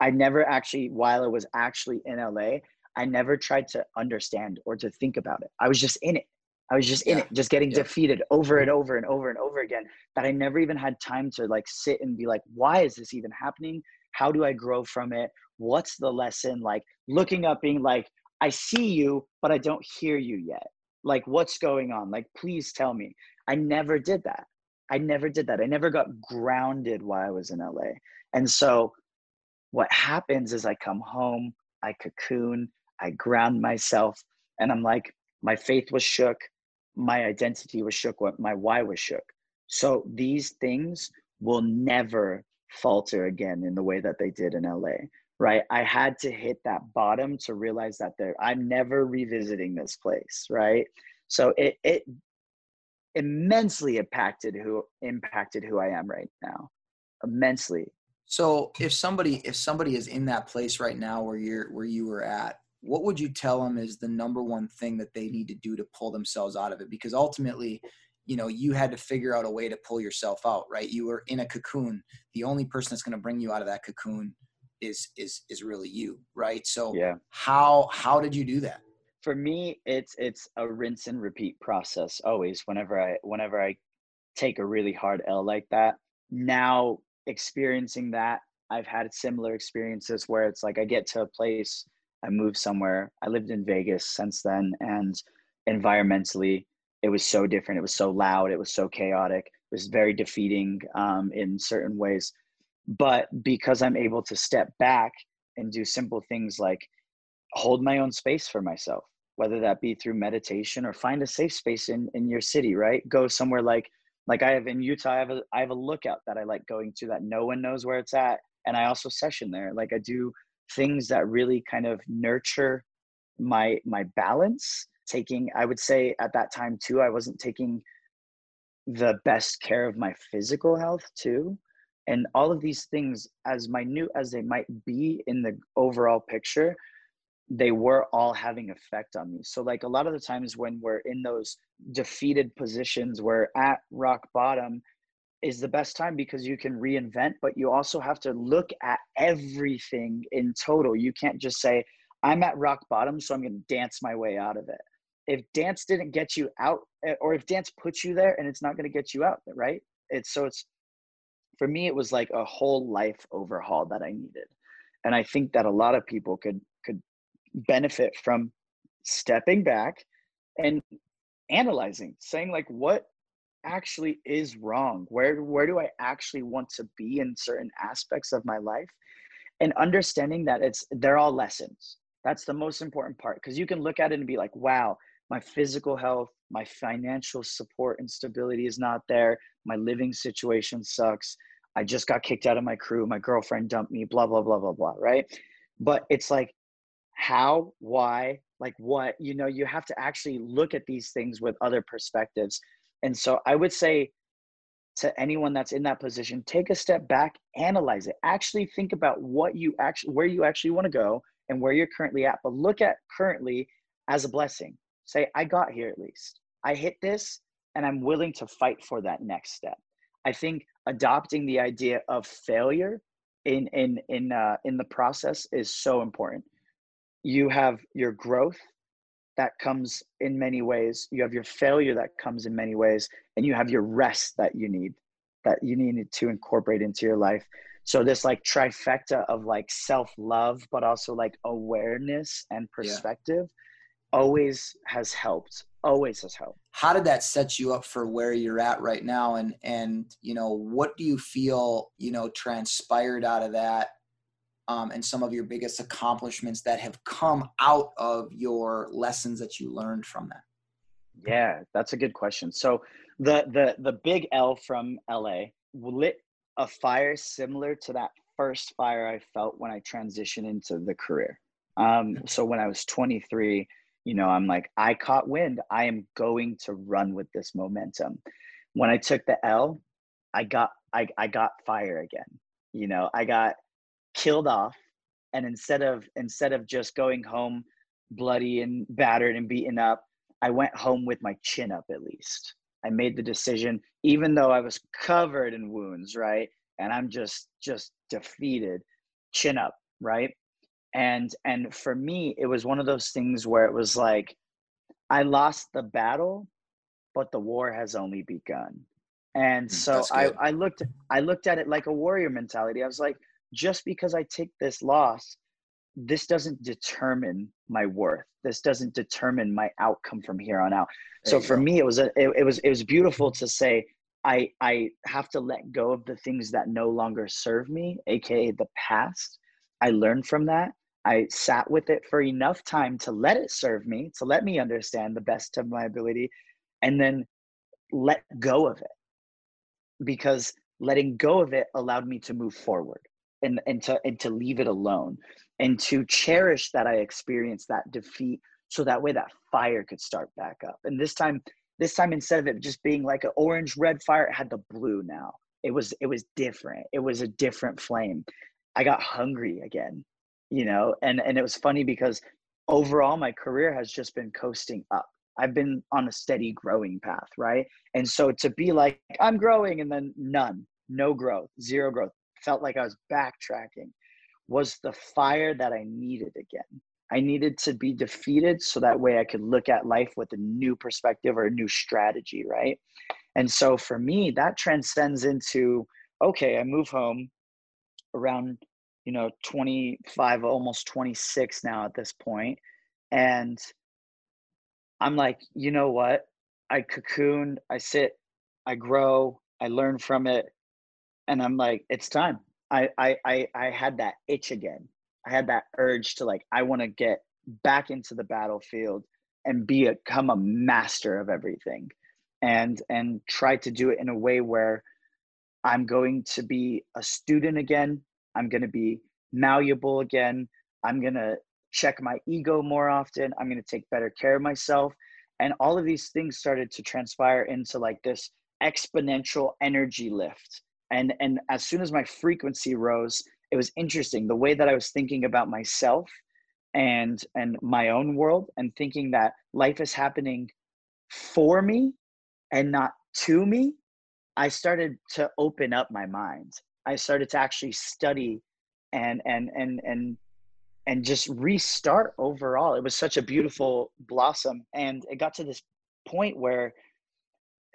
S3: i never actually while i was actually in la I never tried to understand or to think about it. I was just in it. I was just in yeah. it, just getting yeah. defeated over and over and over and over again. That I never even had time to like sit and be like, why is this even happening? How do I grow from it? What's the lesson? Like looking up, being like, I see you, but I don't hear you yet. Like, what's going on? Like, please tell me. I never did that. I never did that. I never got grounded while I was in LA. And so, what happens is I come home, I cocoon, I ground myself, and I'm like, my faith was shook, my identity was shook, my why was shook. So these things will never falter again in the way that they did in LA. Right. I had to hit that bottom to realize that there I'm never revisiting this place. Right. So it it immensely impacted who impacted who I am right now. Immensely.
S2: So if somebody if somebody is in that place right now where you're where you were at, what would you tell them is the number one thing that they need to do to pull themselves out of it? Because ultimately, you know, you had to figure out a way to pull yourself out, right? You were in a cocoon. The only person that's going to bring you out of that cocoon is is is really you, right? So
S3: yeah.
S2: how how did you do that?
S3: For me, it's it's a rinse and repeat process always whenever I whenever I take a really hard L like that. Now experiencing that, I've had similar experiences where it's like I get to a place, I moved somewhere. I lived in Vegas since then and environmentally it was so different. It was so loud. It was so chaotic. It was very defeating um, in certain ways. But because I'm able to step back and do simple things like hold my own space for myself, whether that be through meditation or find a safe space in, in your city, right? Go somewhere like like I have in Utah, I have a I have a lookout that I like going to that no one knows where it's at. And I also session there. Like I do things that really kind of nurture my my balance taking i would say at that time too i wasn't taking the best care of my physical health too. And all of these things as minute as they might be in the overall picture they were all having effect on me. So like a lot of the times when we're in those defeated positions we're at rock bottom is the best time because you can reinvent but you also have to look at everything in total. You can't just say i'm at rock bottom so i'm going to dance my way out of it. If dance didn't get you out eh, or if dance puts you there and it's not going to get you out right? It's so it's for me it was like a whole life overhaul that i needed. And i think that a lot of people could could benefit from stepping back and analyzing saying like what actually is wrong where where do i actually want to be in certain aspects of my life and understanding that it's they're all lessons that's the most important part because you can look at it and be like wow my physical health, my financial support and stability is not there. My living situation sucks. I just got kicked out of my crew. My girlfriend dumped me, blah, blah, blah, blah, blah, right? But it's like, how, why, like what? You know, you have to actually look at these things with other perspectives. And so I would say to anyone that's in that position, take a step back, analyze it, actually think about what you actually, where you actually want to go and where you're currently at. But look at currently as a blessing. Say i got here at least. I hit this and i'm willing to fight for that next step. I think adopting the idea of failure in in in uh, in the process is so important. You have your growth that comes in many ways. You have your failure that comes in many ways and you have your rest that you need that you need to incorporate into your life. So this like trifecta of like self love but also like awareness and perspective yeah always has helped always has helped.
S2: How did that set you up for where you're at right now? And and you know what do you feel you know transpired out of that um, and some of your biggest accomplishments that have come out of your lessons that you learned from that
S3: yeah that's a good question. So the the the big l from la lit a fire similar to that first fire i felt when i transitioned into the career. Um, so when i was 23 you know i'm like i caught wind. I am going to run with this momentum. When i took the l i got i, I got fire again. You know i got killed off and instead of instead of just going home bloody and battered and beaten up i went home with my chin up at least. I made the decision even though i was covered in wounds right? And i'm just just defeated chin up right? And and for me it was one of those things where it was like i lost the battle but the war has only begun. And mm, so I, I looked i looked at it like a warrior mentality. I was like just because i take this loss this doesn't determine my worth. This doesn't determine my outcome from here on out. There so for go. me it was a it, it was it was beautiful to say i i have to let go of the things that no longer serve me aka the past. I learned from that. I sat with it for enough time to let it serve me, to let me understand the best of my ability, and then let go of it. Because letting go of it allowed me to move forward and, and to and to leave it alone and to cherish that I experienced that defeat so that way that fire could start back up. And this time, this time instead of it just being like an orange red fire, it had the blue now. It was it was different. It was a different flame. I got hungry again you know and and it was funny because overall my career has just been coasting up i've been on a steady growing path right and so to be like i'm growing and then none no growth zero growth felt like i was backtracking was the fire that i needed again. I needed to be defeated so that way i could look at life with a new perspective or a new strategy right? And so for me that transcends into okay i move home around you know 25 almost 26 now at this point and i'm like you know what? I cocoon i sit i grow i learn from it and i'm like it's time i i i, I had that itch again i had that urge to like i want to get back into the battlefield and be a, become a master of everything and and try to do it in a way where i'm going to be a student again I'm going to be malleable again. I'm going to check my ego more often. I'm going to take better care of myself. And all of these things started to transpire into like this exponential energy lift. And, and as soon as my frequency rose, it was interesting the way that I was thinking about myself and and my own world and thinking that life is happening for me and not to me i started to open up my mind I started to actually study and and and and and just restart overall. It was such a beautiful blossom and it got to this point where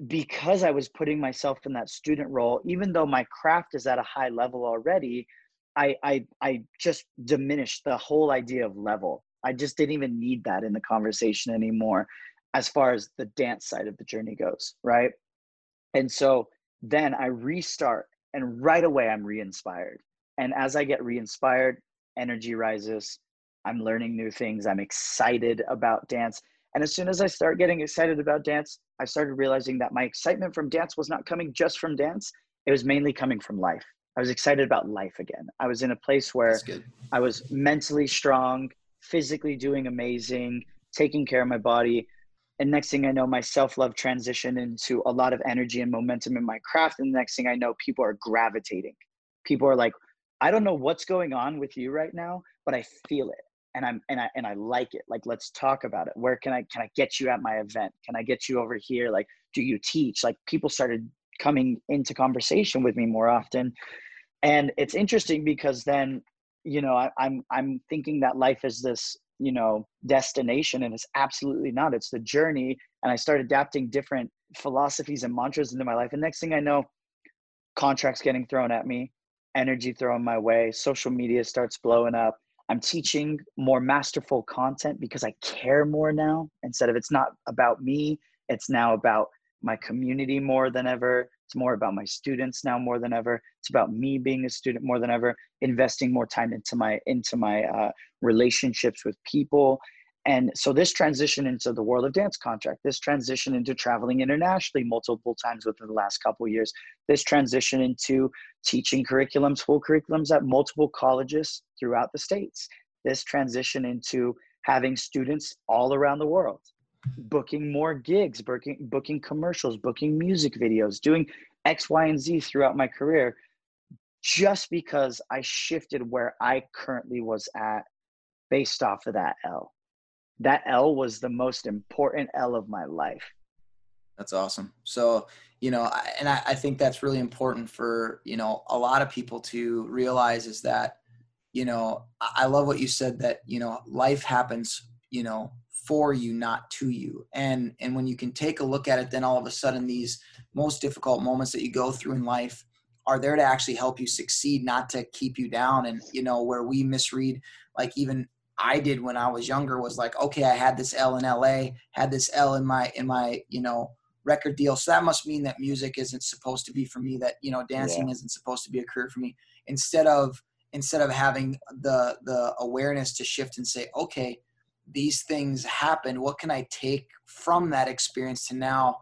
S3: because I was putting myself in that student role, even though my craft is at a high level already, I I I just diminished the whole idea of level. I just didn't even need that in the conversation anymore as far as the dance side of the journey goes, right? And so then I restart and right away i'm re-inspired and as i get re-inspired energy rises i'm learning new things i'm excited about dance and as soon as i start getting excited about dance i started realizing that my excitement from dance was not coming just from dance it was mainly coming from life. I was excited about life again. I was in a place where i was mentally strong physically doing amazing taking care of my body and next thing i know my self-love transition into a lot of energy and momentum in my craft and the next thing i know people are gravitating. People are like i don't know what's going on with you right now but i feel it and i'm and i and i like it. Like let's talk about it. Where can i can i get you at my event? Can i get you over here? Like do you teach? Like people started coming into conversation with me more often. And it's interesting because then you know I, i'm i'm thinking that life is this you know destination and it's absolutely not. It's the journey. And i start adapting different philosophies and mantras into my life. And next thing i know contracts getting thrown at me energy thrown my way social media starts blowing up i'm teaching more masterful content because i care more now instead of it's not about me it's now about my community more than ever it's more about my students now more than ever. It's about me being a student more than ever, investing more time into my into my uh, relationships with people. And so this transition into the world of dance contract, this transition into traveling internationally multiple times within the last couple years, this transition into teaching curriculums, full curriculums at multiple colleges throughout the states, this transition into having students all around the world booking more gigs, booking booking commercials, booking music videos, doing X, Y, and Z throughout my career, just because I shifted where I currently was at based off of that L. That L was the most important L of my life.
S2: That's awesome. So, you know, and I, I think that's really important for, you know, a lot of people to realize is that, you know, I love what you said that, you know, life happens, you know, for you not to you. And and when you can take a look at it then all of a sudden these most difficult moments that you go through in life are there to actually help you succeed not to keep you down. And you know where we misread like even I did when I was younger was like okay I had this L in LA had this L in my in my you know record deal. So that must mean that music isn't supposed to be for me that you know dancing yeah. isn't supposed to be a career for me. Instead of instead of having the the awareness to shift and say okay these things happen what can i take from that experience to now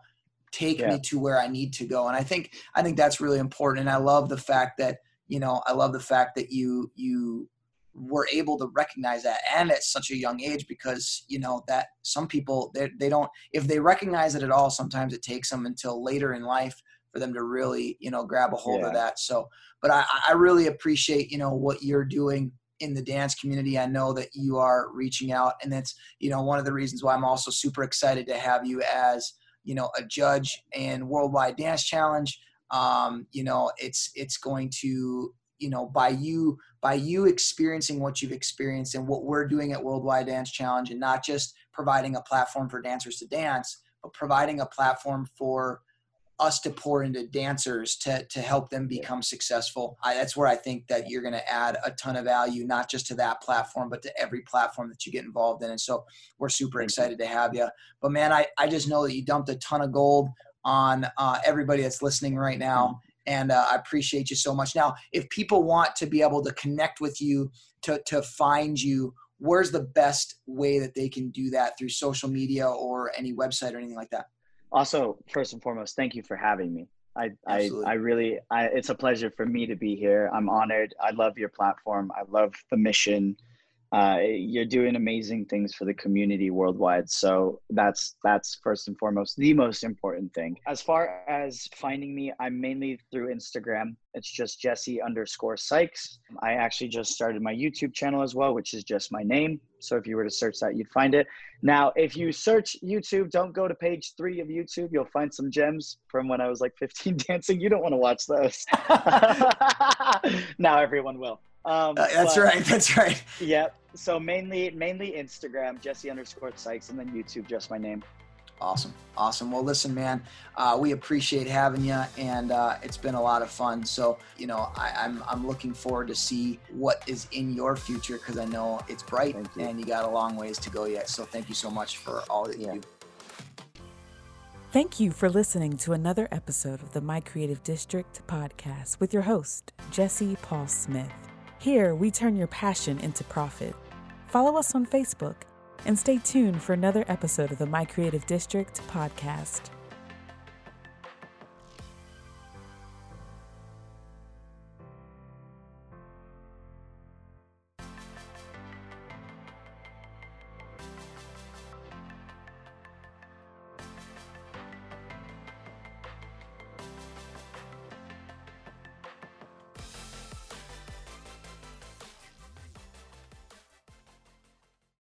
S2: take yeah. me to where i need to go? And i think i think that's really important. And i love the fact that you know i love the fact that you you were able to recognize that and at such a young age because you know that some people they, they don't if they recognize it at all sometimes it takes them until later in life for them to really you know grab a hold yeah. of that so but i i really appreciate you know what you're doing in the dance community. I know that you are reaching out, and that's you know one of the reasons why I'm also super excited to have you as you know a judge in Worldwide Dance Challenge. Um, you know, it's it's going to you know by you by you experiencing what you've experienced and what we're doing at Worldwide Dance Challenge, and not just providing a platform for dancers to dance, but providing a platform for us to pour into dancers to to help them become successful. I, that's where I think that you're going to add a ton of value, not just to that platform, but to every platform that you get involved in. And so we're super excited to have you. But man, I I just know that you dumped a ton of gold on uh, everybody that's listening right now. And uh, I appreciate you so much. Now, if people want to be able to connect with you, to to find you, where's the best way that they can do that through social media or any website or anything like that?
S3: Also, first and foremost, thank you for having me. I, I, I really, I, it's a pleasure for me to be here. I'm honored. I love your platform. I love the mission uh, you're doing amazing things for the community worldwide. So that's that's first and foremost the most important thing. As far as finding me, I'm mainly through Instagram. It's just Jesse underscore Sykes. I actually just started my YouTube channel as well, which is just my name. So if you were to search that, you'd find it. Now, if you search YouTube, don't go to page three of YouTube. You'll find some gems from when I was like 15 dancing. You don't want to watch those. now everyone will.
S2: Um, uh, that's but, right. That's right.
S3: Yep. So mainly, mainly Instagram, Jesse underscore Sykes, and then YouTube, just my name.
S2: Awesome. Awesome. Well, listen, man, uh, we appreciate having you, and uh, it's been a lot of fun. So, you know, I, am I'm, I'm looking forward to see what is in your future because I know it's bright you. and you got a long ways to go yet. So, thank you so much for all that yeah. you do.
S1: Thank you for listening to another episode of the My Creative District podcast with your host, Jesse Paul Smith. Here, we turn your passion into profit. Follow us on Facebook and stay tuned for another episode of the My Creative District podcast.